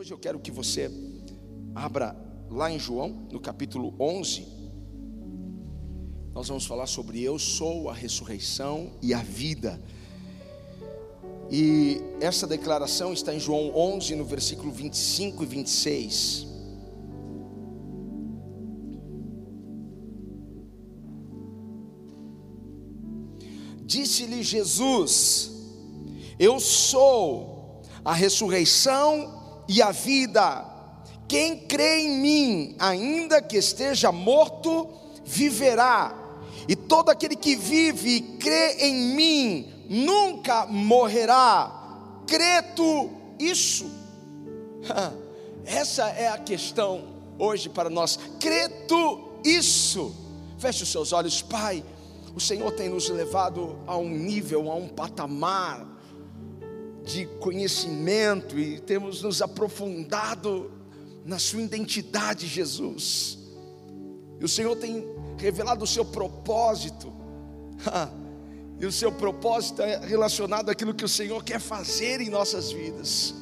Hoje eu quero que você abra lá em João, no capítulo 11. Nós vamos falar sobre eu sou a ressurreição e a vida. E essa declaração está em João 11, no versículo 25 e 26. Disse-lhe Jesus: Eu sou a ressurreição e a vida. Quem crê em mim, ainda que esteja morto, viverá. E todo aquele que vive e crê em mim, nunca morrerá. Crê tu isso? Essa é a questão hoje para nós. Crê tu isso? Feche os seus olhos, Pai. O Senhor tem nos levado a um nível, a um patamar de conhecimento e temos nos aprofundado na sua identidade, Jesus. E o Senhor tem revelado o seu propósito. e o seu propósito é relacionado àquilo que o Senhor quer fazer em nossas vidas.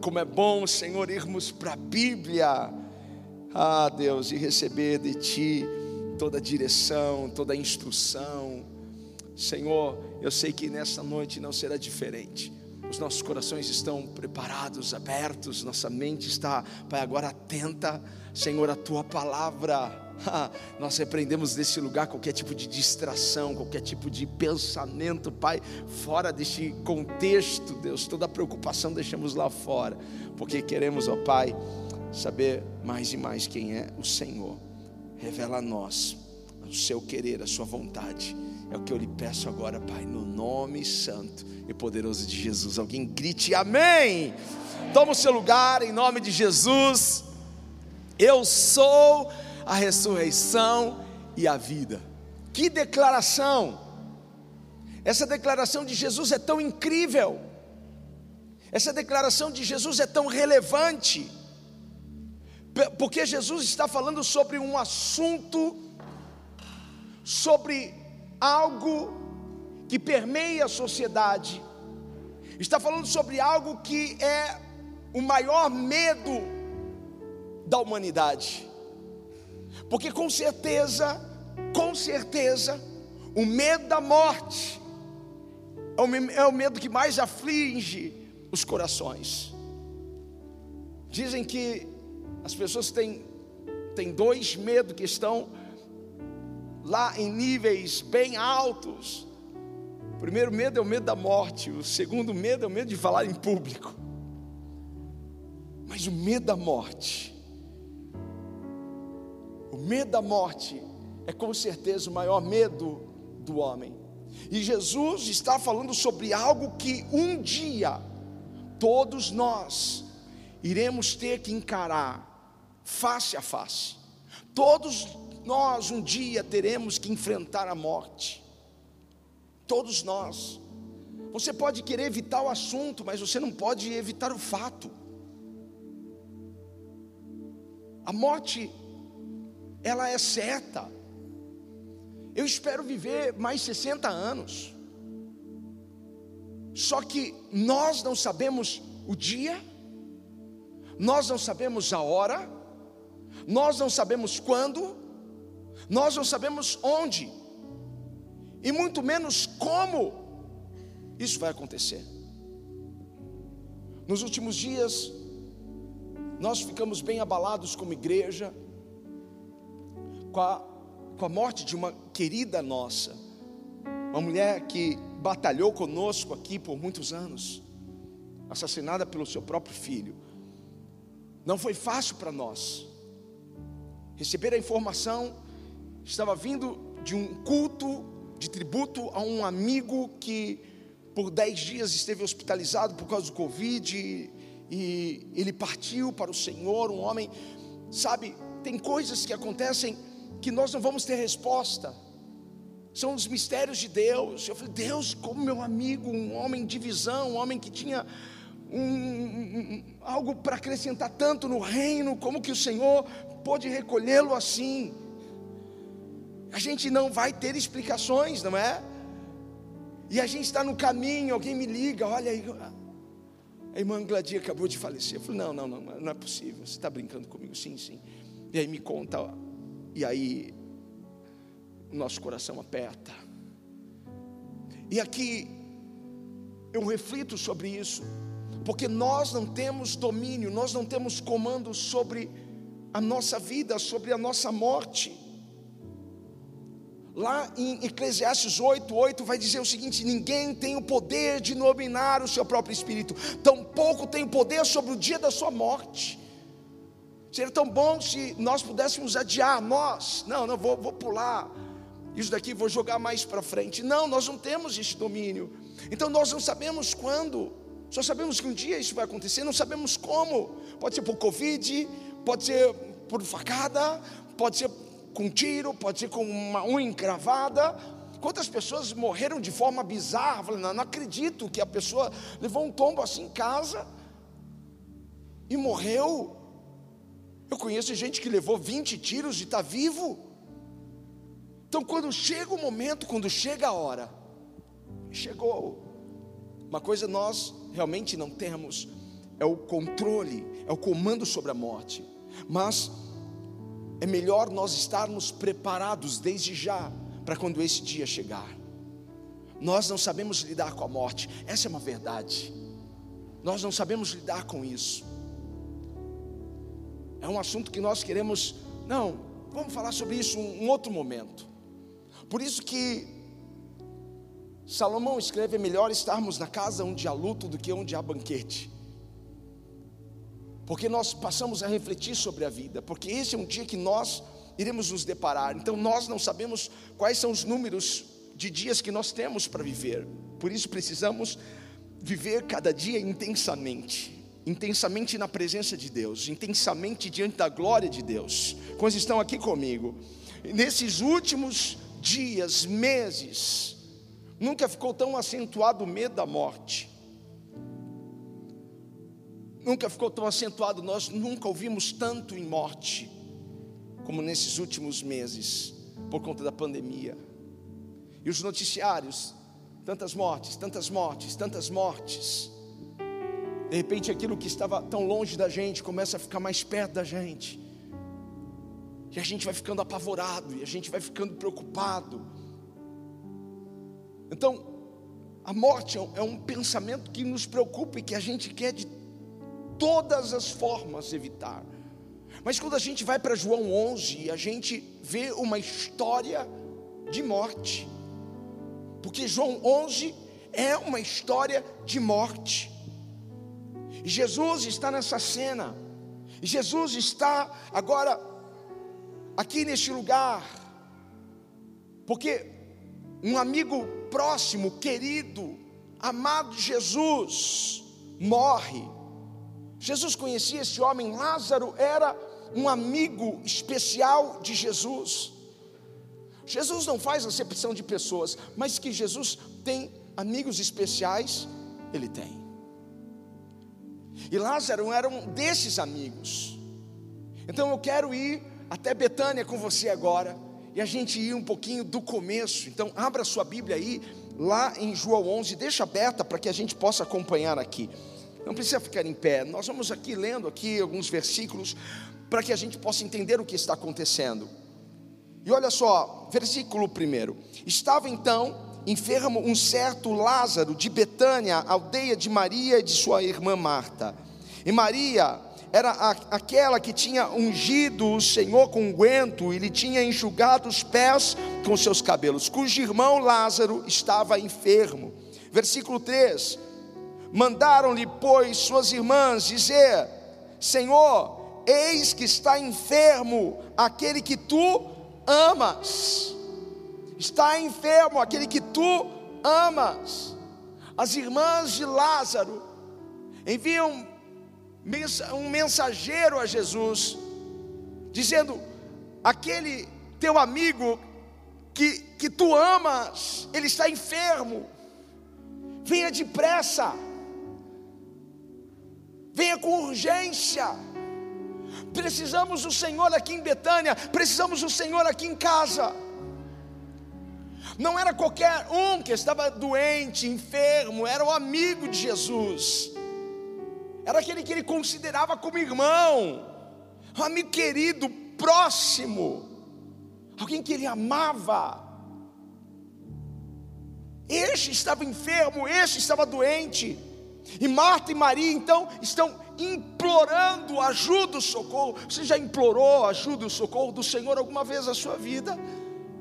Como é bom, Senhor, irmos para a Bíblia. Ah, Deus, e receber de Ti toda a direção, toda a instrução. Senhor, eu sei que nessa noite não será diferente. Os nossos corações estão preparados, abertos, nossa mente está, Pai, agora atenta, Senhor, a tua palavra. Nós repreendemos desse lugar qualquer tipo de distração, qualquer tipo de pensamento, Pai, fora deste contexto, Deus, toda preocupação deixamos lá fora, porque queremos, ó Pai, saber mais e mais quem é o Senhor. Revela a nós o seu querer, a sua vontade. É o que eu lhe peço agora, Pai, no nome santo e poderoso de Jesus. Alguém grite amém. Toma o seu lugar em nome de Jesus. Eu sou a ressurreição e a vida. Que declaração! Essa declaração de Jesus é tão incrível. Essa declaração de Jesus é tão relevante porque Jesus está falando sobre um assunto, sobre algo que permeia a sociedade, está falando sobre algo que é o maior medo da humanidade, porque com certeza, com certeza, o medo da morte é o medo que mais aflige os corações. Dizem que as pessoas têm, têm dois medos que estão lá em níveis bem altos. O primeiro medo é o medo da morte, o segundo medo é o medo de falar em público. Mas o medo da morte, o medo da morte é com certeza o maior medo do homem. E Jesus está falando sobre algo que um dia todos nós iremos ter que encarar face a face. Todos nós um dia teremos que enfrentar a morte. Todos nós. Você pode querer evitar o assunto, mas você não pode evitar o fato. A morte, ela é certa. Eu espero viver mais 60 anos. Só que nós não sabemos o dia, nós não sabemos a hora, nós não sabemos quando, nós não sabemos onde, e muito menos como isso vai acontecer. Nos últimos dias, nós ficamos bem abalados como igreja, com a, com a morte de uma querida nossa, uma mulher que batalhou conosco aqui por muitos anos, assassinada pelo seu próprio filho. Não foi fácil para nós receber a informação, estava vindo de um culto de tributo a um amigo que por dez dias esteve hospitalizado por causa do Covid e, e ele partiu para o Senhor, um homem, sabe, tem coisas que acontecem que nós não vamos ter resposta. São os mistérios de Deus. Eu falei, Deus, como meu amigo, um homem de visão, um homem que tinha um, um, algo para acrescentar tanto no reino, como que o Senhor pôde recolhê-lo assim? A gente não vai ter explicações, não é? E a gente está no caminho, alguém me liga, olha aí. A irmã Gladia acabou de falecer. Eu falei: Não, não, não, não é possível. Você está brincando comigo? Sim, sim. E aí me conta. E aí, nosso coração aperta. E aqui, eu reflito sobre isso, porque nós não temos domínio, nós não temos comando sobre a nossa vida, sobre a nossa morte. Lá em Eclesiastes 8, 8 vai dizer o seguinte: ninguém tem o poder de dominar o seu próprio espírito, tampouco tem o poder sobre o dia da sua morte. Seria tão bom se nós pudéssemos adiar, nós, não, não, vou, vou pular, isso daqui vou jogar mais para frente. Não, nós não temos esse domínio. Então nós não sabemos quando, só sabemos que um dia isso vai acontecer, não sabemos como. Pode ser por Covid, pode ser por facada, pode ser com tiro, pode ser com uma unha encravada. Quantas pessoas morreram de forma bizarra? Falei, não, não acredito que a pessoa levou um tombo assim em casa e morreu. Eu conheço gente que levou 20 tiros e está vivo. Então, quando chega o momento, quando chega a hora, chegou. Uma coisa nós realmente não temos é o controle, é o comando sobre a morte. Mas é melhor nós estarmos preparados desde já para quando esse dia chegar. Nós não sabemos lidar com a morte, essa é uma verdade. Nós não sabemos lidar com isso. É um assunto que nós queremos, não, vamos falar sobre isso em um outro momento. Por isso que Salomão escreve: é melhor estarmos na casa onde há luto do que onde há banquete porque nós passamos a refletir sobre a vida, porque esse é um dia que nós iremos nos deparar. Então nós não sabemos quais são os números de dias que nós temos para viver. Por isso precisamos viver cada dia intensamente. Intensamente na presença de Deus, intensamente diante da glória de Deus. Quantos estão aqui comigo? Nesses últimos dias, meses, nunca ficou tão acentuado o medo da morte nunca ficou tão acentuado, nós nunca ouvimos tanto em morte como nesses últimos meses, por conta da pandemia. E os noticiários, tantas mortes, tantas mortes, tantas mortes. De repente aquilo que estava tão longe da gente começa a ficar mais perto da gente. E a gente vai ficando apavorado, e a gente vai ficando preocupado. Então, a morte é um é pensamento que nos preocupa e que a gente quer de todas as formas evitar. Mas quando a gente vai para João 11, a gente vê uma história de morte. Porque João 11 é uma história de morte. E Jesus está nessa cena. E Jesus está agora aqui neste lugar. Porque um amigo próximo, querido, amado Jesus, morre. Jesus conhecia esse homem, Lázaro era um amigo especial de Jesus. Jesus não faz acepção de pessoas, mas que Jesus tem amigos especiais, ele tem. E Lázaro era um desses amigos. Então eu quero ir até Betânia com você agora e a gente ir um pouquinho do começo. Então abra sua Bíblia aí, lá em João 11, deixa aberta para que a gente possa acompanhar aqui. Não precisa ficar em pé. Nós vamos aqui lendo aqui alguns versículos para que a gente possa entender o que está acontecendo. E olha só, versículo 1. Estava então enfermo um certo Lázaro de Betânia, aldeia de Maria e de sua irmã Marta. E Maria era aquela que tinha ungido o Senhor com unguento e lhe tinha enxugado os pés com seus cabelos, cujo irmão Lázaro estava enfermo. Versículo 3: Mandaram-lhe, pois, suas irmãs dizer: Senhor, eis que está enfermo aquele que tu amas. Está enfermo aquele que tu amas. As irmãs de Lázaro enviam um mensageiro a Jesus, dizendo: aquele teu amigo que, que tu amas, ele está enfermo, venha depressa venha com urgência. Precisamos do Senhor aqui em Betânia, precisamos do Senhor aqui em casa. Não era qualquer um que estava doente, enfermo, era o amigo de Jesus. era aquele que ele considerava como irmão, um amigo querido, próximo, alguém que ele amava. Este estava enfermo, este estava doente. E Marta e Maria então estão implorando ajuda, socorro. Você já implorou ajuda, o socorro do Senhor alguma vez na sua vida?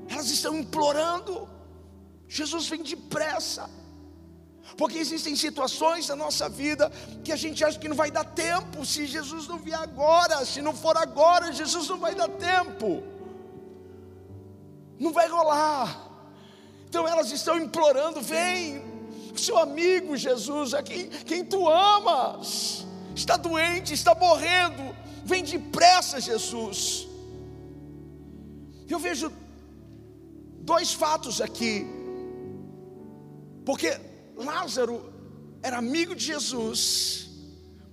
Elas estão implorando. Jesus vem depressa. Porque existem situações na nossa vida que a gente acha que não vai dar tempo. Se Jesus não vier agora, se não for agora, Jesus não vai dar tempo. Não vai rolar. Então elas estão implorando: vem, seu amigo Jesus, é quem, quem tu amas, está doente, está morrendo, vem depressa, Jesus. Eu vejo dois fatos aqui, porque Lázaro era amigo de Jesus,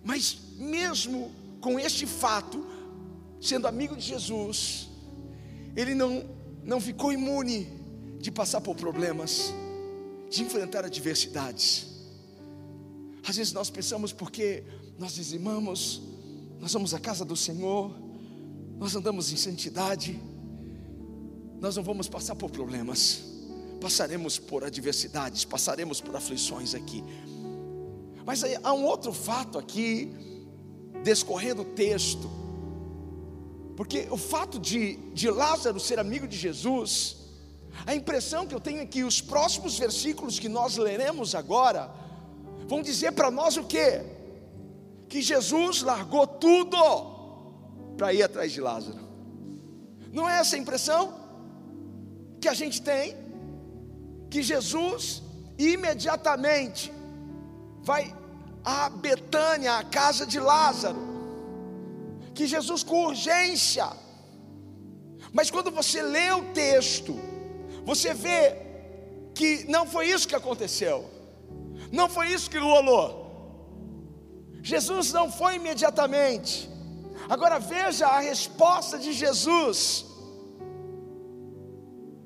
mas mesmo com este fato, sendo amigo de Jesus, ele não, não ficou imune de passar por problemas, de enfrentar adversidades. Às vezes nós pensamos porque nós dizimamos, nós vamos à casa do Senhor, nós andamos em santidade, nós não vamos passar por problemas, passaremos por adversidades, passaremos por aflições aqui. Mas há um outro fato aqui, descorrendo o texto, porque o fato de, de Lázaro ser amigo de Jesus, a impressão que eu tenho é que os próximos versículos que nós leremos agora vão dizer para nós o que? Que Jesus largou tudo para ir atrás de Lázaro. Não é essa a impressão que a gente tem? Que Jesus imediatamente vai a Betânia, a casa de Lázaro. Que Jesus com urgência. Mas quando você lê o texto, você vê que não foi isso que aconteceu, não foi isso que rolou. Jesus não foi imediatamente. Agora veja a resposta de Jesus.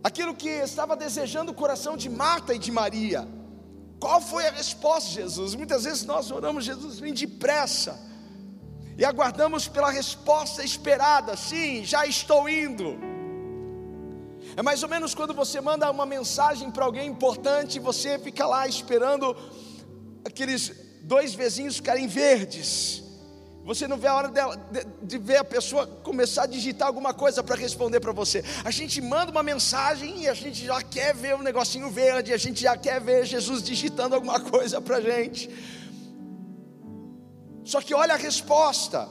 Aquilo que estava desejando o coração de Marta e de Maria. Qual foi a resposta de Jesus? Muitas vezes nós oramos, Jesus vem depressa. E aguardamos pela resposta esperada. Sim, já estou indo. É mais ou menos quando você manda uma mensagem para alguém importante você fica lá esperando aqueles dois vizinhos ficarem verdes. Você não vê a hora dela, de, de ver a pessoa começar a digitar alguma coisa para responder para você. A gente manda uma mensagem e a gente já quer ver um negocinho verde, a gente já quer ver Jesus digitando alguma coisa para a gente. Só que olha a resposta,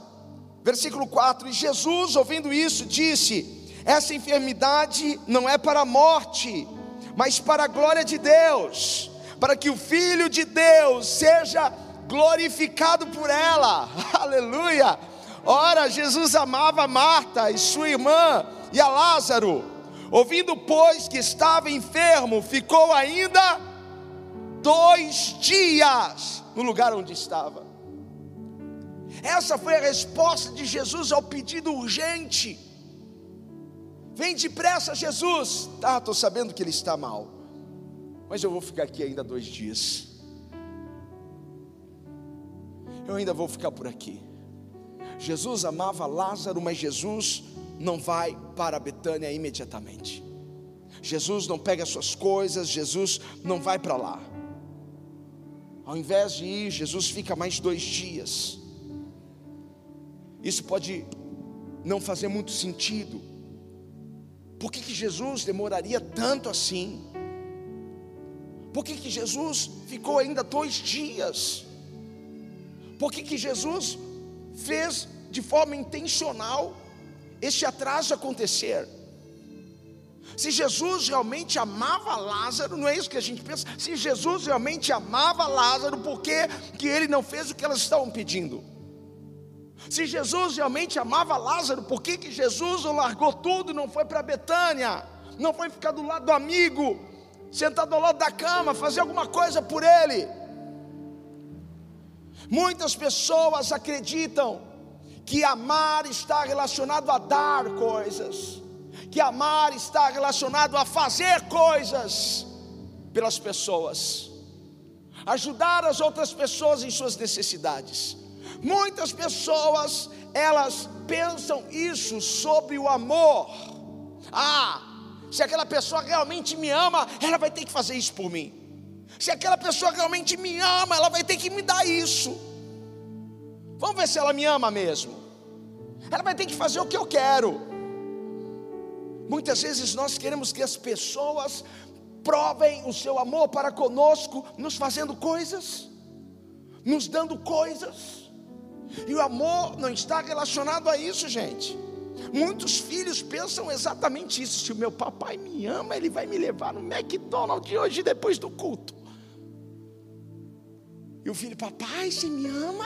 versículo 4: E Jesus, ouvindo isso, disse: essa enfermidade não é para a morte, mas para a glória de Deus, para que o Filho de Deus seja glorificado por ela. Aleluia! Ora, Jesus amava Marta e sua irmã e a Lázaro. Ouvindo, pois, que estava enfermo, ficou ainda dois dias no lugar onde estava. Essa foi a resposta de Jesus ao pedido urgente Vem depressa, Jesus. Tá, estou sabendo que ele está mal, mas eu vou ficar aqui ainda dois dias. Eu ainda vou ficar por aqui. Jesus amava Lázaro, mas Jesus não vai para Betânia imediatamente. Jesus não pega suas coisas, Jesus não vai para lá. Ao invés de ir, Jesus fica mais dois dias. Isso pode não fazer muito sentido, por que, que Jesus demoraria tanto assim? Por que, que Jesus ficou ainda dois dias? Por que, que Jesus fez de forma intencional esse atraso acontecer? Se Jesus realmente amava Lázaro, não é isso que a gente pensa? Se Jesus realmente amava Lázaro, por que, que ele não fez o que elas estavam pedindo? Se Jesus realmente amava Lázaro, por que, que Jesus o largou tudo e não foi para Betânia? Não foi ficar do lado do amigo, sentado ao lado da cama, fazer alguma coisa por ele? Muitas pessoas acreditam que amar está relacionado a dar coisas, que amar está relacionado a fazer coisas pelas pessoas, ajudar as outras pessoas em suas necessidades. Muitas pessoas, elas pensam isso sobre o amor. Ah, se aquela pessoa realmente me ama, ela vai ter que fazer isso por mim. Se aquela pessoa realmente me ama, ela vai ter que me dar isso. Vamos ver se ela me ama mesmo. Ela vai ter que fazer o que eu quero. Muitas vezes nós queremos que as pessoas provem o seu amor para conosco, nos fazendo coisas, nos dando coisas. E o amor não está relacionado a isso, gente. Muitos filhos pensam exatamente isso. Se o meu papai me ama, ele vai me levar no McDonald's hoje depois do culto. E o filho, papai, você me ama?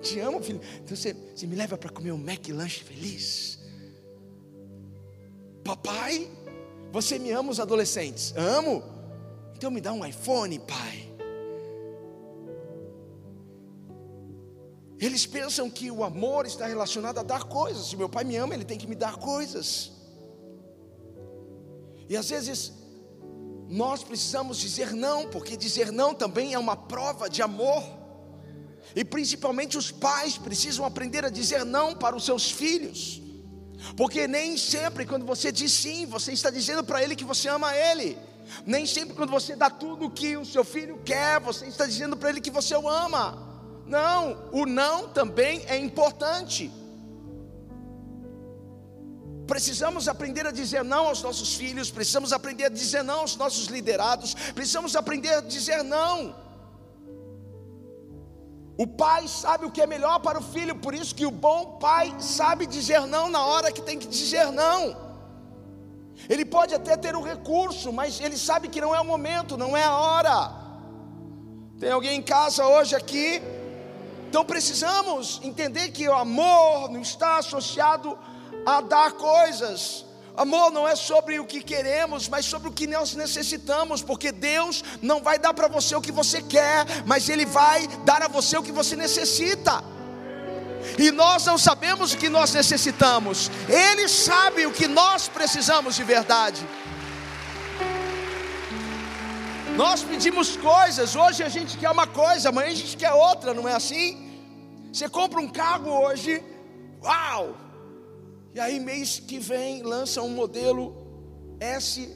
Te amo, filho. Então você, você me leva para comer um McLanche feliz. Papai, você me ama os adolescentes? Amo. Então me dá um iPhone, pai. Eles pensam que o amor está relacionado a dar coisas. Se meu pai me ama, ele tem que me dar coisas. E às vezes nós precisamos dizer não, porque dizer não também é uma prova de amor. E principalmente os pais precisam aprender a dizer não para os seus filhos. Porque nem sempre quando você diz sim, você está dizendo para ele que você ama ele. Nem sempre quando você dá tudo o que o seu filho quer, você está dizendo para ele que você o ama. Não, o não também é importante. Precisamos aprender a dizer não aos nossos filhos, precisamos aprender a dizer não aos nossos liderados, precisamos aprender a dizer não. O pai sabe o que é melhor para o filho, por isso que o bom pai sabe dizer não na hora que tem que dizer não. Ele pode até ter o recurso, mas ele sabe que não é o momento, não é a hora. Tem alguém em casa hoje aqui então precisamos entender que o amor não está associado a dar coisas. Amor não é sobre o que queremos, mas sobre o que nós necessitamos, porque Deus não vai dar para você o que você quer, mas Ele vai dar a você o que você necessita. E nós não sabemos o que nós necessitamos, Ele sabe o que nós precisamos de verdade. Nós pedimos coisas, hoje a gente quer uma coisa, amanhã a gente quer outra, não é assim? Você compra um carro hoje, uau! E aí mês que vem lança um modelo S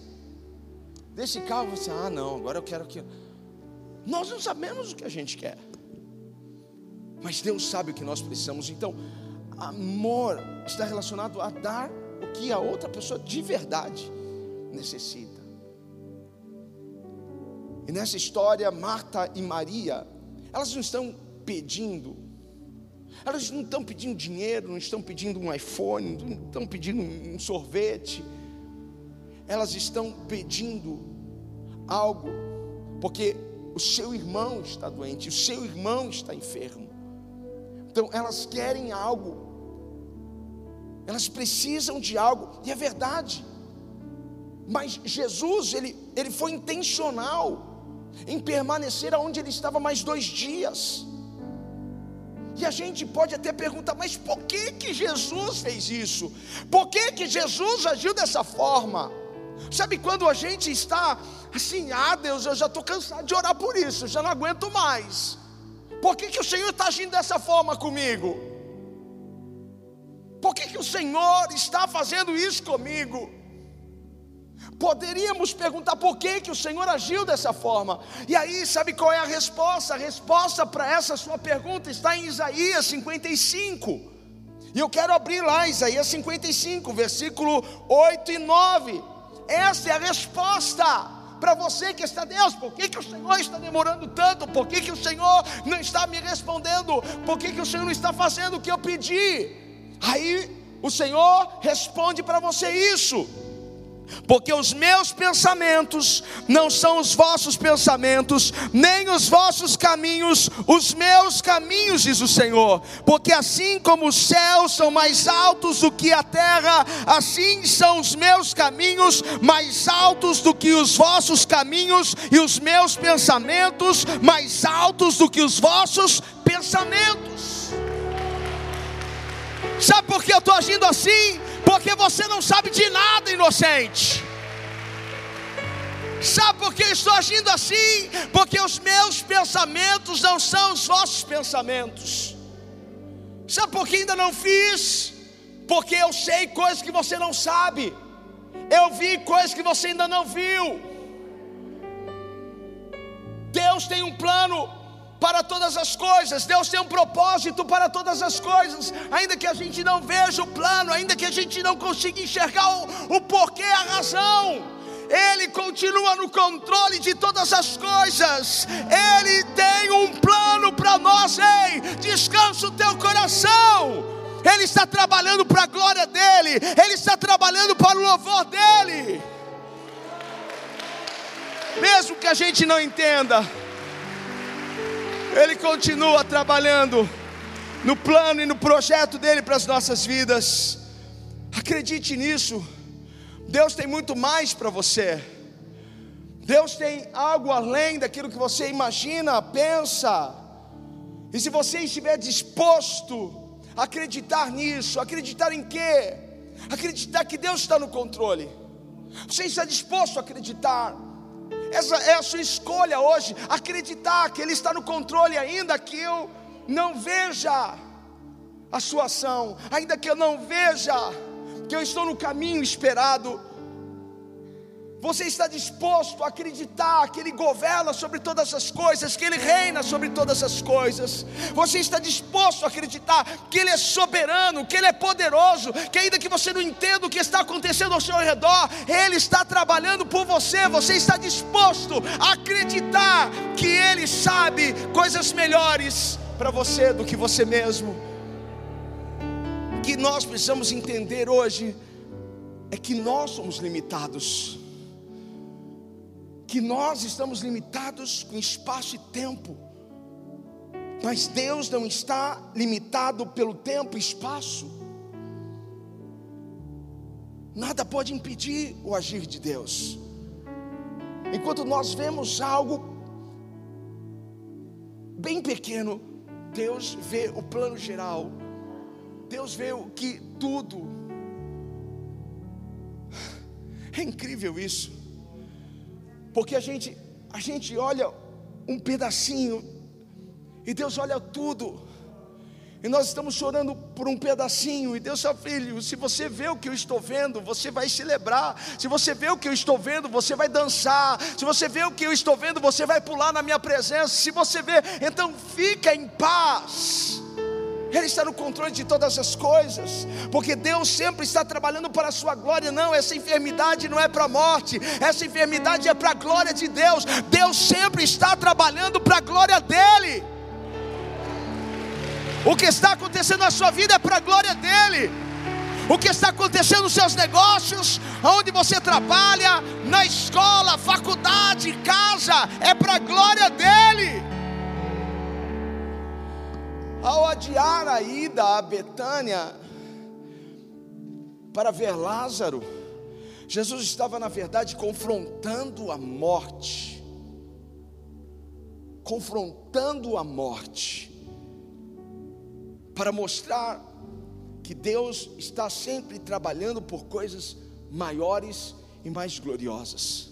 desse carro, você, ah não, agora eu quero que. Nós não sabemos o que a gente quer. Mas Deus sabe o que nós precisamos. Então, amor está relacionado a dar o que a outra pessoa de verdade necessita. E nessa história, Marta e Maria, elas não estão pedindo, elas não estão pedindo dinheiro, não estão pedindo um iPhone, não estão pedindo um sorvete, elas estão pedindo algo, porque o seu irmão está doente, o seu irmão está enfermo. Então elas querem algo, elas precisam de algo, e é verdade. Mas Jesus, ele, ele foi intencional em permanecer aonde ele estava mais dois dias. E a gente pode até perguntar, mas por que que Jesus fez isso? Por que que Jesus agiu dessa forma? Sabe quando a gente está assim, ah Deus, eu já estou cansado de orar por isso, já não aguento mais. Por que que o Senhor está agindo dessa forma comigo? Por que que o Senhor está fazendo isso comigo? Poderíamos perguntar por que, que o Senhor agiu dessa forma. E aí, sabe qual é a resposta? A resposta para essa sua pergunta está em Isaías 55. E eu quero abrir lá Isaías 55, versículo 8 e 9. Essa é a resposta para você que está, Deus, por que, que o Senhor está demorando tanto? Por que, que o Senhor não está me respondendo? Por que, que o Senhor não está fazendo o que eu pedi? Aí o Senhor responde para você isso porque os meus pensamentos não são os vossos pensamentos, nem os vossos caminhos, os meus caminhos, diz o Senhor. Porque assim como os céus são mais altos do que a terra, assim são os meus caminhos mais altos do que os vossos caminhos, e os meus pensamentos mais altos do que os vossos pensamentos. Sabe por que eu estou agindo assim? Porque você não sabe de nada, inocente. Sabe por que estou agindo assim? Porque os meus pensamentos não são os vossos pensamentos. Sabe por que ainda não fiz? Porque eu sei coisas que você não sabe. Eu vi coisas que você ainda não viu. Deus tem um plano para todas as coisas, Deus tem um propósito para todas as coisas, ainda que a gente não veja o plano, ainda que a gente não consiga enxergar o, o porquê, a razão. Ele continua no controle de todas as coisas. Ele tem um plano para nós. Ei, descansa o teu coração. Ele está trabalhando para a glória dele. Ele está trabalhando para o louvor dele. Mesmo que a gente não entenda, Ele continua trabalhando no plano e no projeto dele para as nossas vidas. Acredite nisso. Deus tem muito mais para você. Deus tem algo além daquilo que você imagina, pensa. E se você estiver disposto a acreditar nisso, acreditar em quê? Acreditar que Deus está no controle. Você está disposto a acreditar? Essa é a sua escolha hoje, acreditar que Ele está no controle, ainda que eu não veja a sua ação, ainda que eu não veja que eu estou no caminho esperado. Você está disposto a acreditar que Ele governa sobre todas as coisas, que Ele reina sobre todas as coisas. Você está disposto a acreditar que Ele é soberano, que Ele é poderoso, que ainda que você não entenda o que está acontecendo ao seu redor, Ele está trabalhando por você. Você está disposto a acreditar que Ele sabe coisas melhores para você do que você mesmo que nós precisamos entender hoje é que nós somos limitados, que nós estamos limitados com espaço e tempo, mas Deus não está limitado pelo tempo e espaço. Nada pode impedir o agir de Deus. Enquanto nós vemos algo bem pequeno, Deus vê o plano geral Deus vê o que tudo. É incrível isso. Porque a gente a gente olha um pedacinho e Deus olha tudo. E nós estamos chorando por um pedacinho. E Deus, seu filho, se você vê o que eu estou vendo, você vai celebrar. Se você vê o que eu estou vendo, você vai dançar. Se você vê o que eu estou vendo, você vai pular na minha presença. Se você vê, então fica em paz. Ele está no controle de todas as coisas, porque Deus sempre está trabalhando para a sua glória. Não, essa enfermidade não é para a morte, essa enfermidade é para a glória de Deus. Deus sempre está trabalhando para a glória dEle. O que está acontecendo na sua vida é para a glória dEle. O que está acontecendo nos seus negócios, onde você trabalha, na escola, faculdade, casa, é para a glória dEle. Ao adiar a ida a Betânia para ver Lázaro, Jesus estava, na verdade, confrontando a morte. Confrontando a morte. Para mostrar que Deus está sempre trabalhando por coisas maiores e mais gloriosas.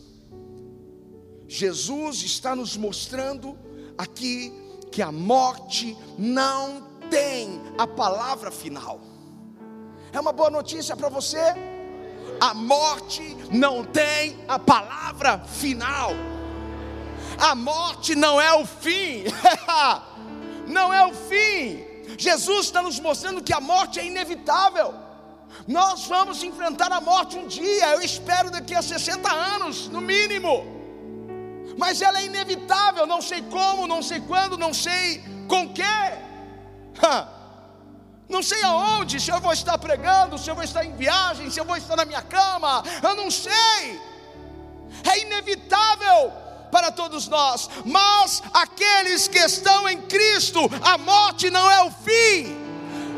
Jesus está nos mostrando aqui que a morte não tem a palavra final. É uma boa notícia para você? A morte não tem a palavra final. A morte não é o fim. não é o fim. Jesus está nos mostrando que a morte é inevitável. Nós vamos enfrentar a morte um dia, eu espero daqui a 60 anos, no mínimo mas ela é inevitável, não sei como, não sei quando, não sei com que. Não sei aonde, se eu vou estar pregando, se eu vou estar em viagem, se eu vou estar na minha cama, eu não sei. É inevitável para todos nós, mas aqueles que estão em Cristo, a morte não é o fim,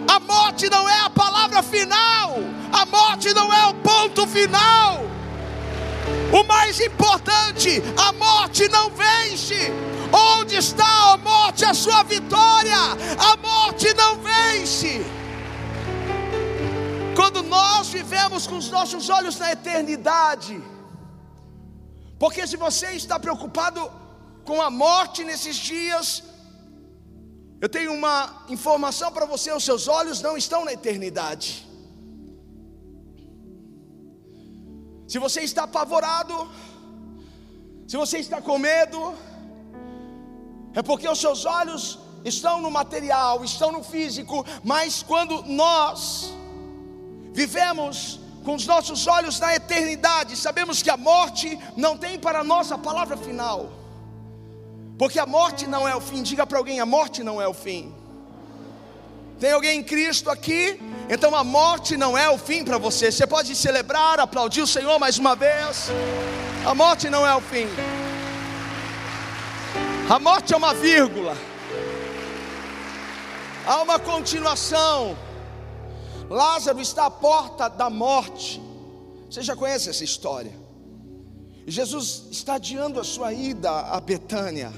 a morte não é a palavra final, a morte não é o ponto final. O mais importante, a morte não vence. Onde está a morte, a sua vitória? A morte não vence. Quando nós vivemos com os nossos olhos na eternidade, porque se você está preocupado com a morte nesses dias, Eu tenho uma informação para você: os seus olhos não estão na eternidade. Se você está apavorado, se você está com medo, é porque os seus olhos estão no material, estão no físico, mas quando nós vivemos com os nossos olhos na eternidade, sabemos que a morte não tem para nós a palavra final, porque a morte não é o fim. Diga para alguém: a morte não é o fim. Tem alguém em Cristo aqui? Então a morte não é o fim para você. Você pode celebrar, aplaudir o Senhor mais uma vez. A morte não é o fim. A morte é uma vírgula. Há uma continuação. Lázaro está à porta da morte. Você já conhece essa história? Jesus está adiando a sua ida a Betânia,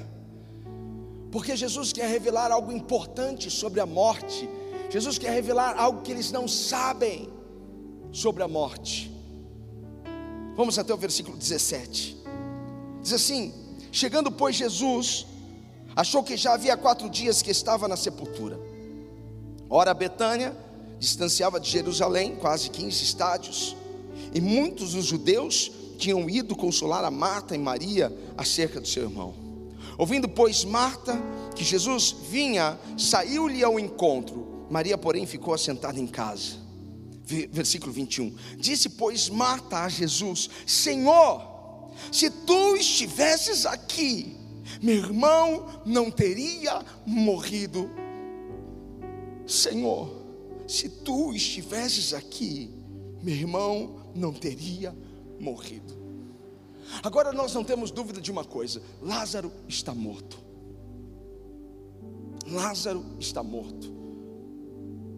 porque Jesus quer revelar algo importante sobre a morte. Jesus quer revelar algo que eles não sabem sobre a morte. Vamos até o versículo 17. Diz assim: Chegando, pois, Jesus, achou que já havia quatro dias que estava na sepultura. Ora, Betânia distanciava de Jerusalém quase 15 estádios, e muitos dos judeus tinham ido consolar a Marta e Maria acerca do seu irmão. Ouvindo, pois, Marta que Jesus vinha, saiu-lhe ao encontro. Maria, porém, ficou assentada em casa. Versículo 21. Disse, pois, Marta a Jesus: Senhor, se tu estivesses aqui, meu irmão não teria morrido. Senhor, se tu estivesses aqui, meu irmão não teria morrido. Agora nós não temos dúvida de uma coisa: Lázaro está morto. Lázaro está morto.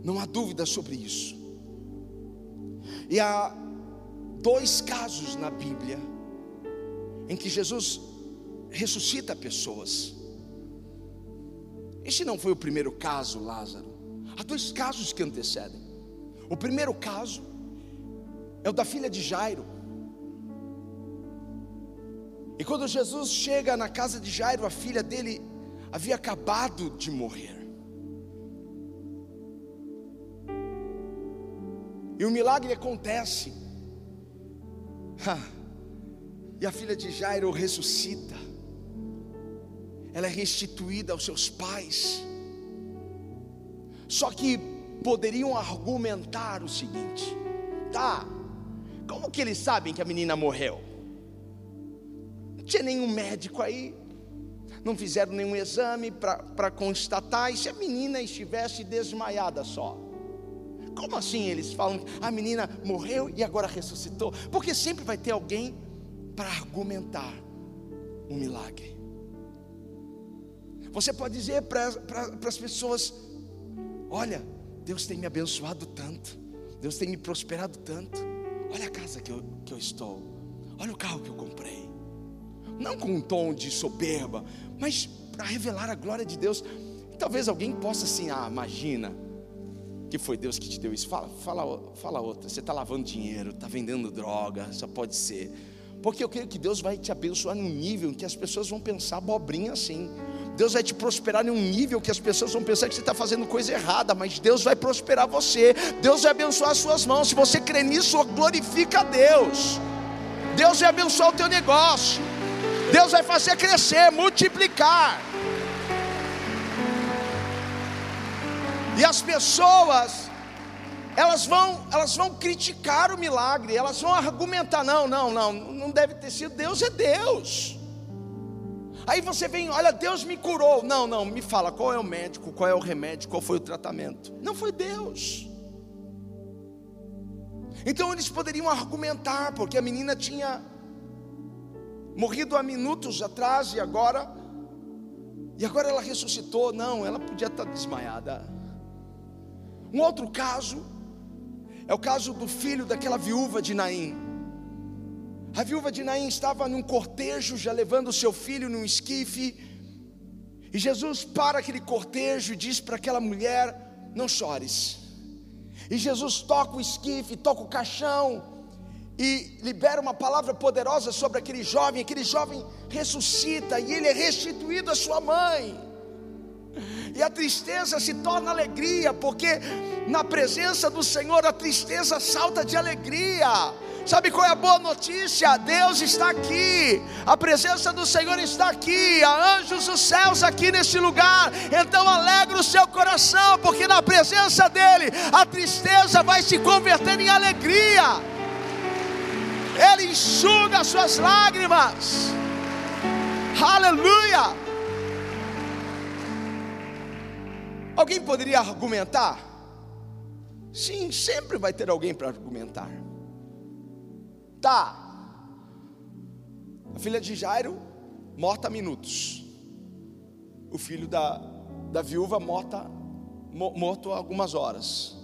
Não há dúvida sobre isso. E há dois casos na Bíblia em que Jesus ressuscita pessoas. Este não foi o primeiro caso, Lázaro. Há dois casos que antecedem. O primeiro caso é o da filha de Jairo. E quando Jesus chega na casa de Jairo, a filha dele havia acabado de morrer. E o milagre acontece. E a filha de Jairo ressuscita. Ela é restituída aos seus pais. Só que poderiam argumentar o seguinte: tá, como que eles sabem que a menina morreu? Não tinha nenhum médico aí, não fizeram nenhum exame para constatar, e se a menina estivesse desmaiada só? Como assim eles falam a menina morreu e agora ressuscitou? Porque sempre vai ter alguém para argumentar um milagre. Você pode dizer para as pessoas: Olha, Deus tem me abençoado tanto, Deus tem me prosperado tanto. Olha a casa que eu, que eu estou, olha o carro que eu comprei. Não com um tom de soberba, mas para revelar a glória de Deus. Talvez alguém possa assim, ah, imagina que foi Deus que te deu isso. Fala, fala, fala outra. Você está lavando dinheiro, está vendendo droga, só pode ser. Porque eu creio que Deus vai te abençoar num nível em que as pessoas vão pensar abobrinha assim. Deus vai te prosperar em um nível que as pessoas vão pensar que você está fazendo coisa errada, mas Deus vai prosperar você, Deus vai abençoar as suas mãos. Se você crê nisso, glorifica a Deus. Deus vai abençoar o teu negócio, Deus vai fazer crescer, multiplicar. E as pessoas, elas vão, elas vão criticar o milagre, elas vão argumentar: não, não, não, não deve ter sido Deus, é Deus. Aí você vem, olha, Deus me curou. Não, não, me fala qual é o médico, qual é o remédio, qual foi o tratamento. Não foi Deus. Então eles poderiam argumentar, porque a menina tinha morrido há minutos atrás e agora, e agora ela ressuscitou. Não, ela podia estar desmaiada. Um outro caso é o caso do filho daquela viúva de Naim. A viúva de Naim estava num cortejo, já levando seu filho num esquife. E Jesus para aquele cortejo e diz para aquela mulher: Não chores. E Jesus toca o esquife, toca o caixão e libera uma palavra poderosa sobre aquele jovem. Aquele jovem ressuscita e ele é restituído à sua mãe. E a tristeza se torna alegria, porque na presença do Senhor a tristeza salta de alegria. Sabe qual é a boa notícia? Deus está aqui, a presença do Senhor está aqui, há anjos dos céus aqui neste lugar. Então alegra o seu coração, porque na presença dEle a tristeza vai se converter em alegria. Ele enxuga as suas lágrimas. Aleluia! Alguém poderia argumentar? Sim, sempre vai ter alguém para argumentar. Tá. A filha de Jairo, morta há minutos. O filho da, da viúva, morta, morto há algumas horas.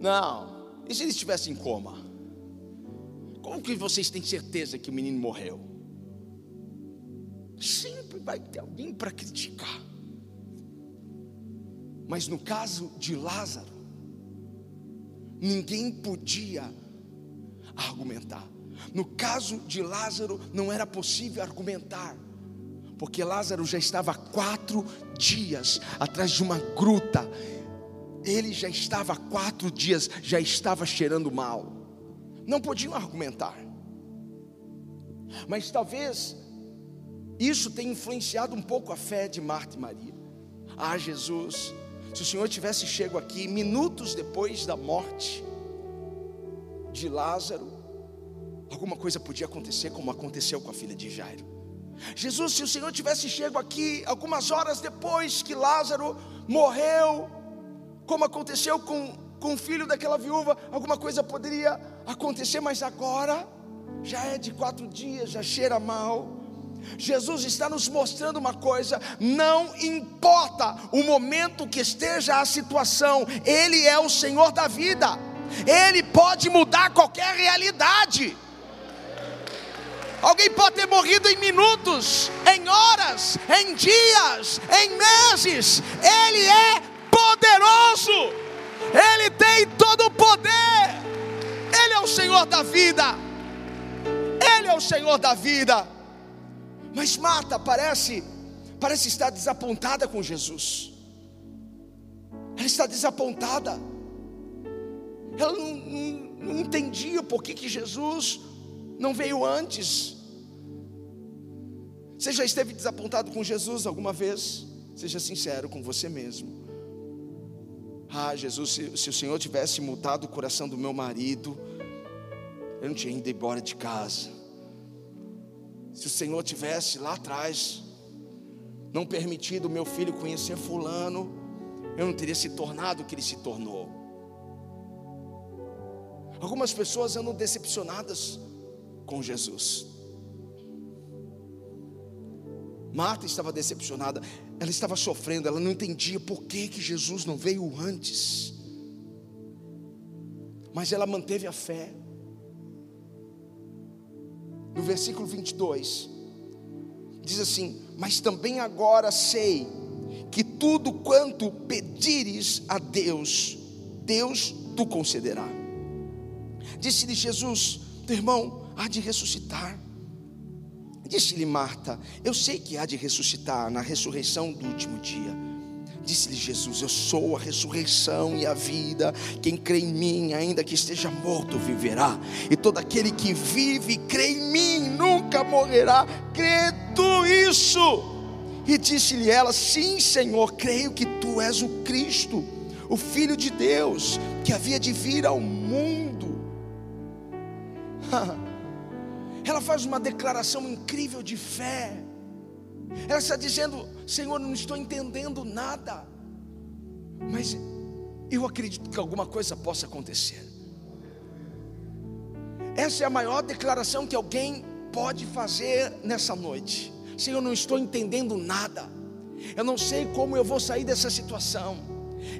Não. E se ele estivesse em coma? Como que vocês têm certeza que o menino morreu? Sempre vai ter alguém para criticar. Mas no caso de Lázaro, ninguém podia argumentar. No caso de Lázaro, não era possível argumentar, porque Lázaro já estava quatro dias atrás de uma gruta, ele já estava quatro dias, já estava cheirando mal, não podiam argumentar, mas talvez isso tenha influenciado um pouco a fé de Marta e Maria. Ah, Jesus, se o Senhor tivesse chego aqui minutos depois da morte, de Lázaro, alguma coisa podia acontecer, como aconteceu com a filha de Jairo. Jesus, se o Senhor tivesse chego aqui algumas horas depois que Lázaro morreu, como aconteceu com, com o filho daquela viúva, alguma coisa poderia acontecer, mas agora já é de quatro dias, já cheira mal. Jesus está nos mostrando uma coisa: não importa o momento que esteja a situação, Ele é o Senhor da vida. Ele pode mudar qualquer realidade. Alguém pode ter morrido em minutos, em horas, em dias, em meses. Ele é poderoso. Ele tem todo o poder. Ele é o Senhor da vida. Ele é o Senhor da vida. Mas Marta parece parece estar desapontada com Jesus. Ela está desapontada ela não, não, não entendia por que, que Jesus não veio antes. Você já esteve desapontado com Jesus alguma vez? Seja sincero com você mesmo. Ah, Jesus, se, se o Senhor tivesse mudado o coração do meu marido, eu não tinha ido embora de casa. Se o Senhor tivesse lá atrás não permitido meu filho conhecer fulano, eu não teria se tornado o que ele se tornou. Algumas pessoas andam decepcionadas com Jesus. Marta estava decepcionada, ela estava sofrendo, ela não entendia por que, que Jesus não veio antes. Mas ela manteve a fé. No versículo 22, diz assim: Mas também agora sei que tudo quanto pedires a Deus, Deus tu concederá. Disse-lhe Jesus: Teu irmão há de ressuscitar. Disse-lhe Marta: Eu sei que há de ressuscitar na ressurreição do último dia. Disse-lhe Jesus: Eu sou a ressurreição e a vida. Quem crê em mim, ainda que esteja morto, viverá. E todo aquele que vive e crê em mim nunca morrerá. Crê tu isso? E disse-lhe ela: Sim, Senhor, creio que tu és o Cristo, o Filho de Deus, que havia de vir ao mundo. Ela faz uma declaração incrível de fé. Ela está dizendo: Senhor, não estou entendendo nada, mas eu acredito que alguma coisa possa acontecer. Essa é a maior declaração que alguém pode fazer nessa noite. Senhor, não estou entendendo nada. Eu não sei como eu vou sair dessa situação.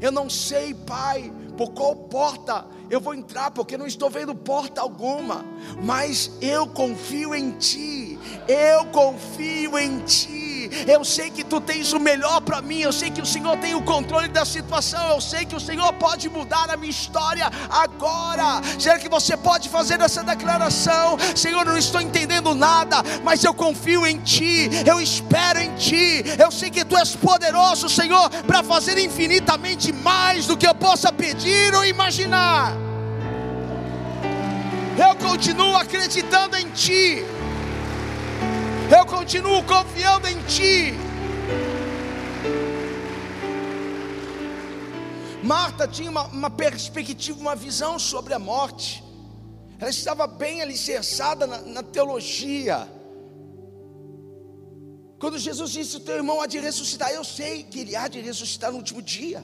Eu não sei, Pai, por qual porta eu vou entrar, porque não estou vendo porta alguma, mas eu confio em Ti, eu confio em Ti, eu sei que tu tens o melhor para mim, eu sei que o Senhor tem o controle da situação, eu sei que o Senhor pode mudar a minha história agora. Será que você pode fazer essa declaração? Senhor, não estou entendendo nada, mas eu confio em Ti, eu espero em Ti, eu sei que Tu és poderoso, Senhor, para fazer infinitamente mais do que eu possa pedir ou imaginar. Eu continuo acreditando em Ti. Eu continuo confiando em Ti. Marta tinha uma, uma, perspectiva, uma visão sobre a morte. Ela estava bem alicerçada na, na teologia. Quando Jesus disse: teu irmão há de ressuscitar, eu sei que ele há de ressuscitar no último dia.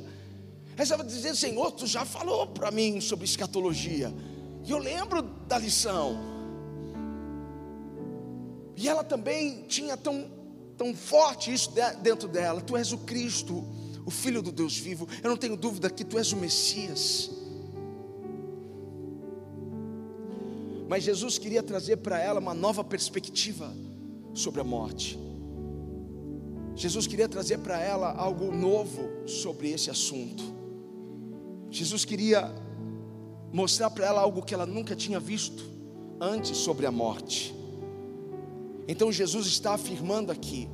Ela estava dizendo: Senhor, tu já falou para mim sobre escatologia. E eu lembro da lição. E ela também tinha tão, tão forte isso dentro dela: Tu és o Cristo, o Filho do Deus vivo. Eu não tenho dúvida que Tu és o Messias. Mas Jesus queria trazer para ela uma nova perspectiva sobre a morte. Jesus queria trazer para ela algo novo sobre esse assunto. Jesus queria mostrar para ela algo que ela nunca tinha visto antes sobre a morte. Então Jesus está afirmando aqui: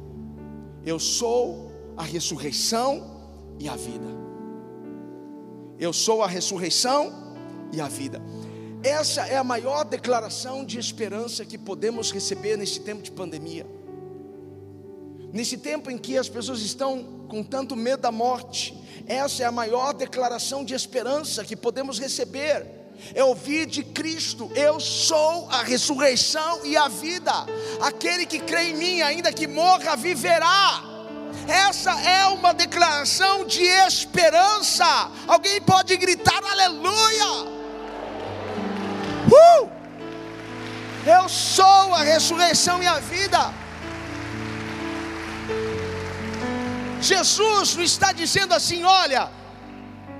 Eu sou a ressurreição e a vida. Eu sou a ressurreição e a vida. Essa é a maior declaração de esperança que podemos receber nesse tempo de pandemia. Nesse tempo em que as pessoas estão com tanto medo da morte, essa é a maior declaração de esperança que podemos receber é ouvir de Cristo: Eu sou a ressurreição e a vida. Aquele que crê em mim, ainda que morra, viverá. Essa é uma declaração de esperança. Alguém pode gritar aleluia. Uh! Eu sou a ressurreição e a vida. Jesus não está dizendo assim: olha,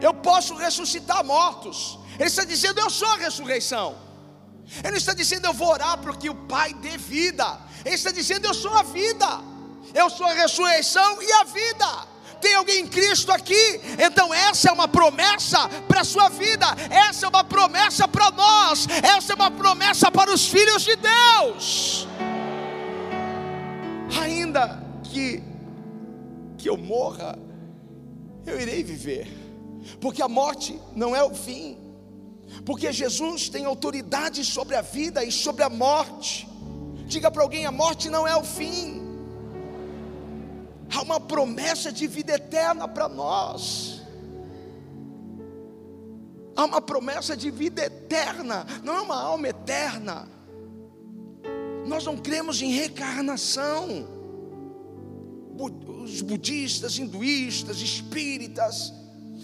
eu posso ressuscitar mortos. Ele está dizendo: Eu sou a ressurreição. Ele não está dizendo: Eu vou orar para que o Pai dê vida. Ele está dizendo: Eu sou a vida. Eu sou a ressurreição e a vida. Tem alguém em Cristo aqui? Então essa é uma promessa para a sua vida. Essa é uma promessa para nós. Essa é uma promessa para os filhos de Deus. Ainda que que eu morra, eu irei viver. Porque a morte não é o fim porque Jesus tem autoridade sobre a vida e sobre a morte. Diga para alguém: a morte não é o fim, há uma promessa de vida eterna para nós. Há uma promessa de vida eterna, não é uma alma eterna. Nós não cremos em reencarnação. Os budistas, hinduístas, espíritas,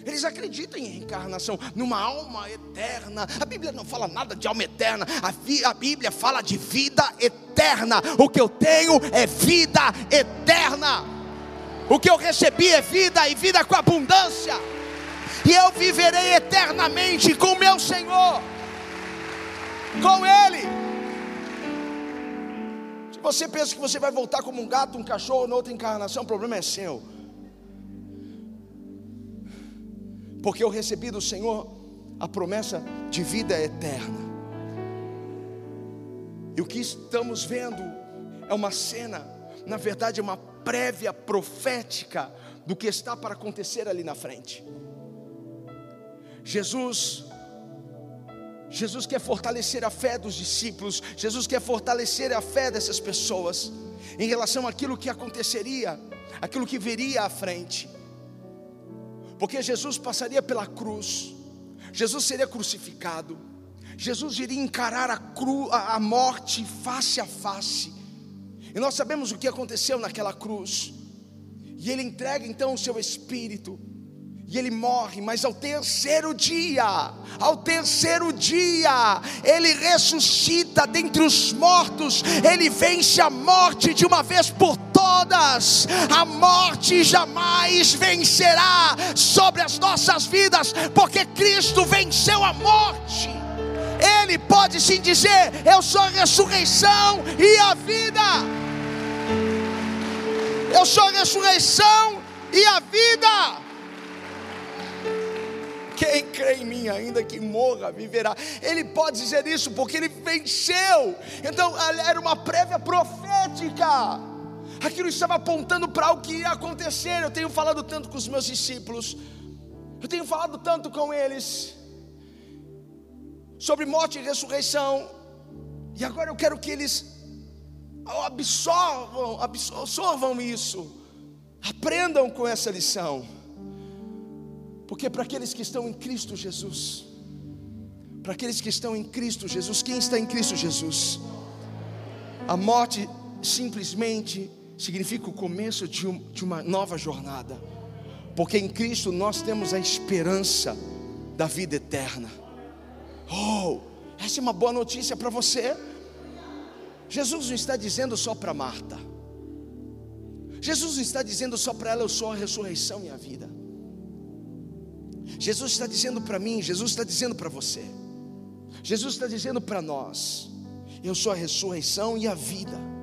eles acreditam em reencarnação, numa alma eterna. A Bíblia não fala nada de alma eterna, a, a Bíblia fala de vida eterna. O que eu tenho é vida eterna. O que eu recebi é vida e vida com abundância. E eu viverei eternamente com meu Senhor, com Ele. Se você pensa que você vai voltar como um gato, um cachorro, outra encarnação, o problema é seu. Porque eu recebi do Senhor a promessa de vida eterna. E o que estamos vendo é uma cena, na verdade, é uma prévia profética do que está para acontecer ali na frente. Jesus Jesus quer fortalecer a fé dos discípulos, Jesus quer fortalecer a fé dessas pessoas em relação àquilo que aconteceria, aquilo que viria à frente porque Jesus passaria pela cruz, Jesus seria crucificado, Jesus iria encarar a, cru, a, a morte face a face, e nós sabemos o que aconteceu naquela cruz, e Ele entrega então o seu espírito, e ele morre, mas ao terceiro dia, ao terceiro dia, ele ressuscita dentre os mortos, ele vence a morte de uma vez por todas. A morte jamais vencerá sobre as nossas vidas, porque Cristo venceu a morte. Ele pode sim dizer: Eu sou a ressurreição e a vida. Eu sou a ressurreição e a vida. Quem crê em mim, ainda que morra, viverá. Ele pode dizer isso porque ele venceu. Então, era uma prévia profética. Aquilo estava apontando para algo que ia acontecer. Eu tenho falado tanto com os meus discípulos. Eu tenho falado tanto com eles sobre morte e ressurreição. E agora eu quero que eles absorvam, absorvam isso. Aprendam com essa lição. Porque para aqueles que estão em Cristo Jesus, para aqueles que estão em Cristo Jesus, quem está em Cristo Jesus? A morte simplesmente significa o começo de, um, de uma nova jornada, porque em Cristo nós temos a esperança da vida eterna. Oh, essa é uma boa notícia para você. Jesus não está dizendo só para Marta, Jesus não está dizendo só para ela: Eu sou a ressurreição e a vida. Jesus está dizendo para mim, Jesus está dizendo para você, Jesus está dizendo para nós: Eu sou a ressurreição e a vida.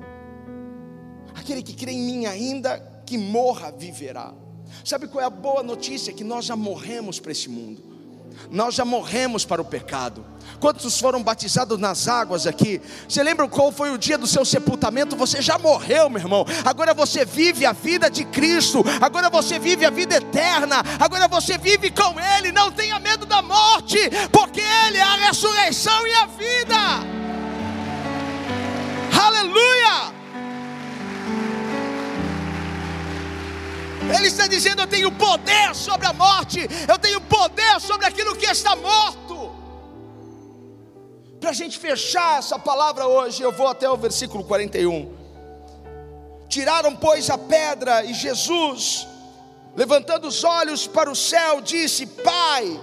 Aquele que crê em mim, ainda que morra, viverá. Sabe qual é a boa notícia? Que nós já morremos para esse mundo, nós já morremos para o pecado. Quantos foram batizados nas águas aqui? Você lembra qual foi o dia do seu sepultamento? Você já morreu, meu irmão. Agora você vive a vida de Cristo. Agora você vive a vida eterna. Agora você vive com Ele. Não tenha medo da morte, porque Ele é a ressurreição e a vida. Aleluia! Ele está dizendo: Eu tenho poder sobre a morte, eu tenho poder sobre aquilo que está morto. Para a gente fechar essa palavra hoje, eu vou até o versículo 41. Tiraram, pois, a pedra, e Jesus, levantando os olhos para o céu, disse: Pai,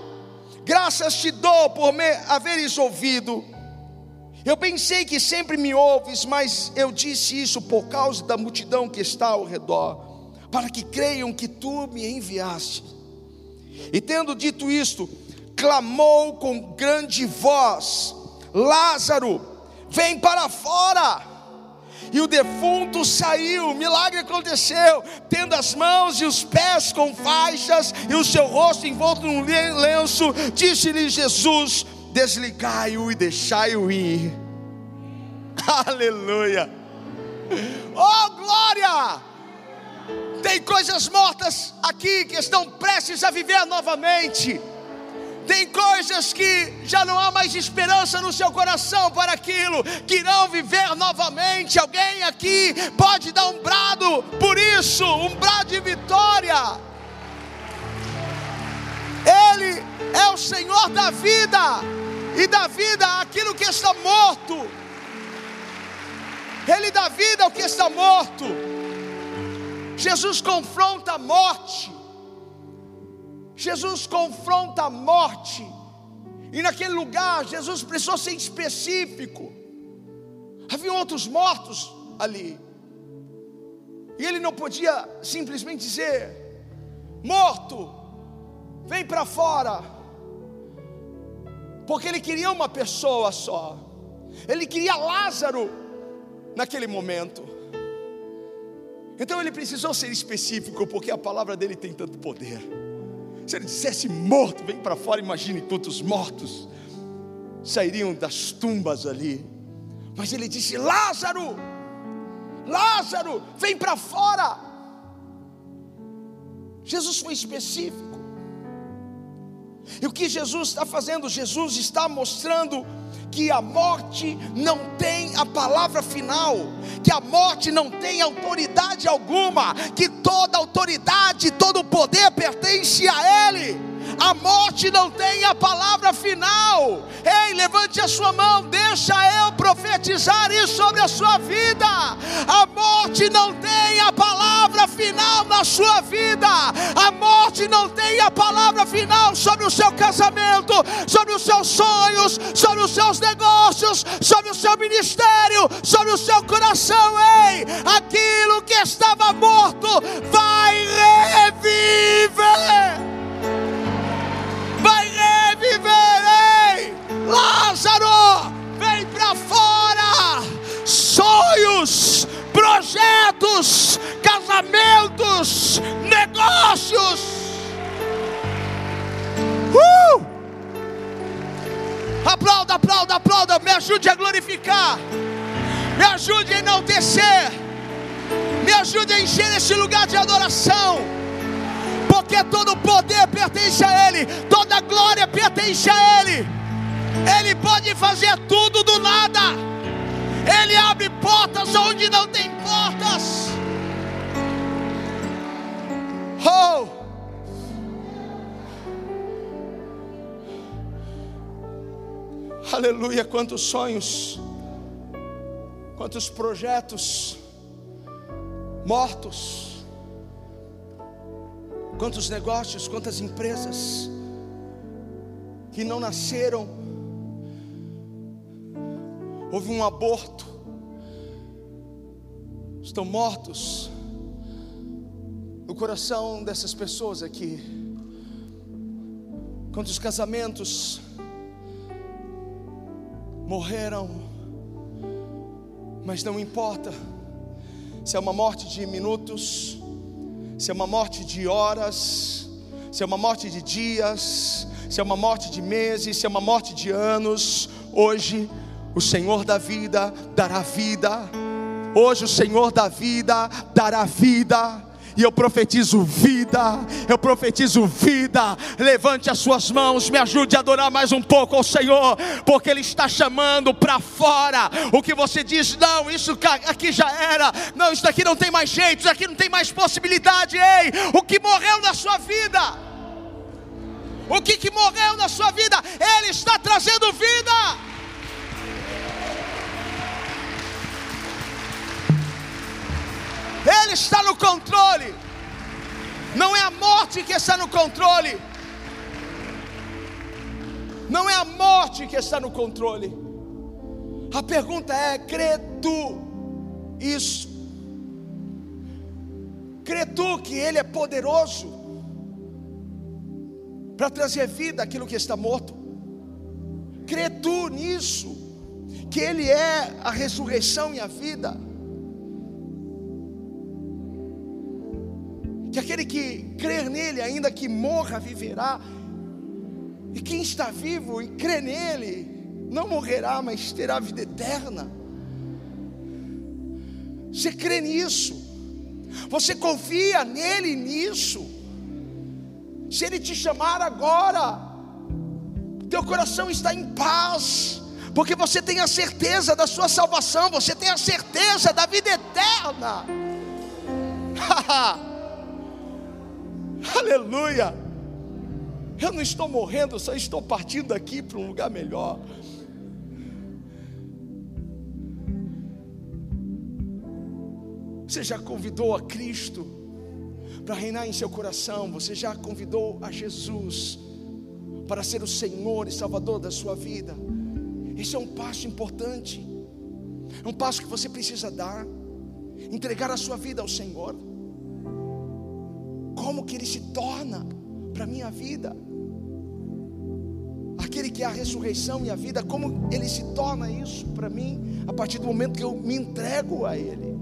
graças te dou por me haveres ouvido. Eu pensei que sempre me ouves, mas eu disse isso por causa da multidão que está ao redor, para que creiam que tu me enviaste. E tendo dito isto, clamou com grande voz: Lázaro, vem para fora. E o defunto saiu, milagre aconteceu, tendo as mãos e os pés com faixas e o seu rosto envolto num lenço, disse-lhe Jesus: Desligai-o e deixai-o ir. Aleluia! Oh glória! Tem coisas mortas aqui que estão prestes a viver novamente. Tem coisas que já não há mais esperança no seu coração para aquilo, que irão viver novamente. Alguém aqui pode dar um brado por isso, um brado de vitória. Ele é o Senhor da vida, e da vida aquilo que está morto. Ele dá vida ao que está morto. Jesus confronta a morte. Jesus confronta a morte, e naquele lugar Jesus precisou ser específico. Havia outros mortos ali, e ele não podia simplesmente dizer: morto, vem para fora, porque ele queria uma pessoa só, ele queria Lázaro naquele momento. Então ele precisou ser específico, porque a palavra dele tem tanto poder. Se ele dissesse morto, vem para fora, imagine quantos mortos sairiam das tumbas ali. Mas ele disse: Lázaro, Lázaro, vem para fora. Jesus foi específico. E o que Jesus está fazendo? Jesus está mostrando que a morte não tem a palavra final, que a morte não tem autoridade alguma, que toda autoridade, todo poder pertence a Ele. A morte não tem a palavra final. Ei, levante a sua mão, deixa eu profetizar isso sobre a sua vida. A morte não tem a palavra final na sua vida. A morte não tem a palavra final sobre o seu casamento, sobre os seus sonhos, sobre os seus negócios, sobre o seu ministério, sobre o seu coração. Ei, aquilo que estava morto vai reviver. Lázaro, vem para fora. Sonhos, projetos, casamentos, negócios. Uh! Aplauda, aplauda, aplauda. Me ajude a glorificar. Me ajude a enaltecer. Me ajude a encher este lugar de adoração. Porque todo poder pertence a Ele. Toda glória pertence a Ele. Ele pode fazer tudo do nada. Ele abre portas onde não tem portas. Oh! Aleluia, quantos sonhos, quantos projetos mortos, quantos negócios, quantas empresas que não nasceram, houve um aborto, estão mortos. No coração dessas pessoas aqui. Quantos casamentos morreram, mas não importa se é uma morte de minutos, se é uma morte de horas, se é uma morte de dias, se é uma morte de meses, se é uma morte de anos, hoje o Senhor da vida dará vida. Hoje o Senhor da vida dará vida e eu profetizo vida, eu profetizo vida. Levante as suas mãos, me ajude a adorar mais um pouco ao Senhor, porque Ele está chamando para fora. O que você diz, não, isso aqui já era, não, isso daqui não tem mais jeito, isso aqui não tem mais possibilidade. Ei, o que morreu na sua vida? O que, que morreu na sua vida? Ele está trazendo vida. Ele está no controle. Não é a morte que está no controle. Não é a morte que está no controle. A pergunta é: crê tu isso? Crê tu que Ele é poderoso para trazer vida àquilo que está morto? Crê tu nisso? Que Ele é a ressurreição e a vida? Que aquele que crer nele, ainda que morra, viverá. E quem está vivo e crê nele, não morrerá, mas terá vida eterna. Você crê nisso? Você confia nele nisso? Se ele te chamar agora, teu coração está em paz, porque você tem a certeza da sua salvação, você tem a certeza da vida eterna. Aleluia. Eu não estou morrendo, eu só estou partindo aqui para um lugar melhor. Você já convidou a Cristo para reinar em seu coração? Você já convidou a Jesus para ser o Senhor e Salvador da sua vida? Esse é um passo importante, é um passo que você precisa dar, entregar a sua vida ao Senhor como que ele se torna para a minha vida. Aquele que é a ressurreição e a vida, como ele se torna isso para mim, a partir do momento que eu me entrego a Ele,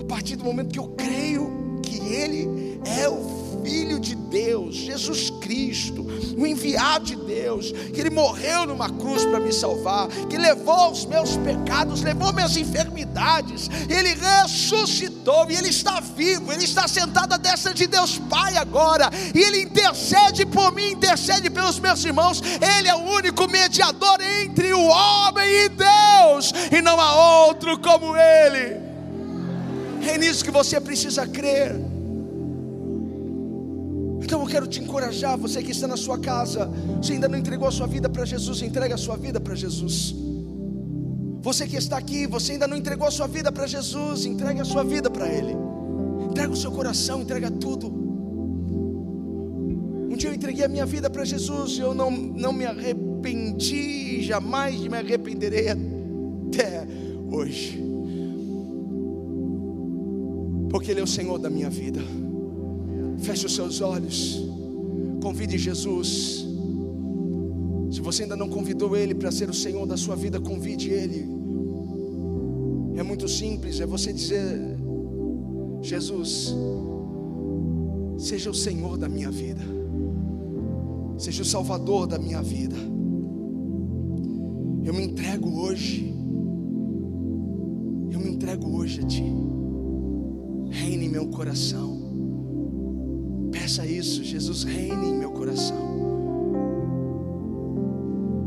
a partir do momento que eu creio que Ele é o Filho de Deus, Jesus Cristo, o enviado de Deus, que Ele morreu numa cruz para me salvar, que levou os meus pecados, levou minhas enfermidades, Ele ressuscitou e Ele está vivo, Ele está sentado à destra de Deus Pai agora, e Ele intercede por mim, intercede pelos meus irmãos, Ele é o único mediador entre o homem e Deus, e não há outro como Ele. É nisso que você precisa crer. Então eu quero te encorajar, você que está na sua casa, você ainda não entregou a sua vida para Jesus, entregue a sua vida para Jesus. Você que está aqui, você ainda não entregou a sua vida para Jesus, entregue a sua vida para Ele. Entrega o seu coração, entrega tudo. Um dia eu entreguei a minha vida para Jesus e eu não, não me arrependi, jamais me arrependerei até hoje. Porque Ele é o Senhor da minha vida. Feche os seus olhos. Convide Jesus. Se você ainda não convidou Ele para ser o Senhor da sua vida, convide Ele. É muito simples, é você dizer: Jesus, seja o Senhor da minha vida, seja o Salvador da minha vida. Eu me entrego hoje. Eu me entrego hoje a Ti. Reine meu coração. Peça isso, Jesus, reine em meu coração.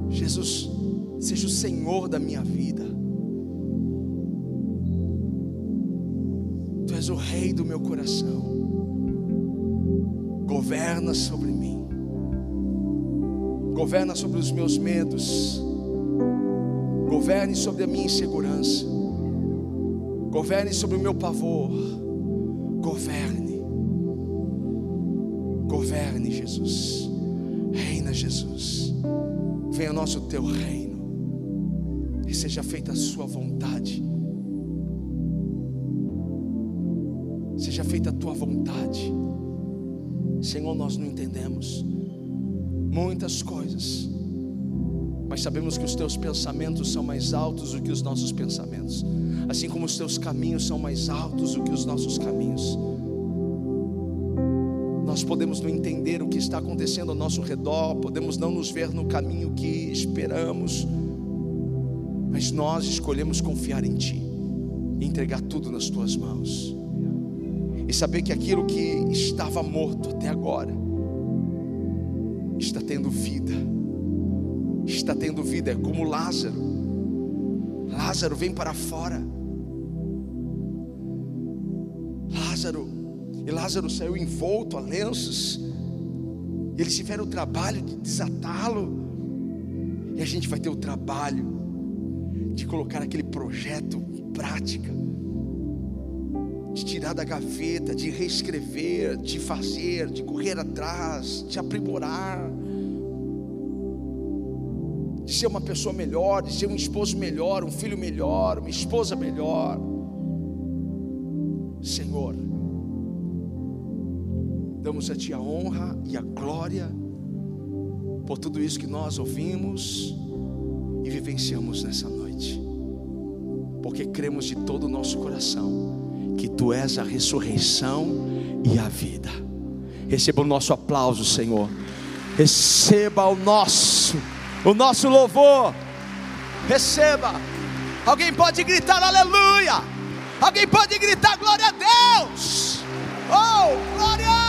Jesus, seja o Senhor da minha vida. Tu és o Rei do meu coração. Governa sobre mim. Governa sobre os meus medos. Governe sobre a minha insegurança. Governe sobre o meu pavor. Governe. Governe, Jesus. Reina, Jesus. Venha nosso teu reino. E seja feita a sua vontade. Seja feita a tua vontade. Senhor, nós não entendemos muitas coisas mas sabemos que os teus pensamentos são mais altos do que os nossos pensamentos, assim como os teus caminhos são mais altos do que os nossos caminhos. Nós podemos não entender o que está acontecendo ao nosso redor, podemos não nos ver no caminho que esperamos, mas nós escolhemos confiar em Ti, entregar tudo nas Tuas mãos, e saber que aquilo que estava morto até agora está tendo vida está tendo vida, é como Lázaro. Lázaro vem para fora. E Lázaro saiu envolto a lenços. Eles tiveram o trabalho de desatá-lo. E a gente vai ter o trabalho de colocar aquele projeto em prática, de tirar da gaveta, de reescrever, de fazer, de correr atrás, de aprimorar de ser uma pessoa melhor, de ser um esposo melhor, um filho melhor, uma esposa melhor. Senhor, damos a Ti a honra e a glória por tudo isso que nós ouvimos e vivenciamos nessa noite, porque cremos de todo o nosso coração que Tu és a ressurreição e a vida. Receba o nosso aplauso, Senhor. Receba o nosso o nosso louvor. Receba. Alguém pode gritar aleluia. Alguém pode gritar glória a Deus. Oh, glória!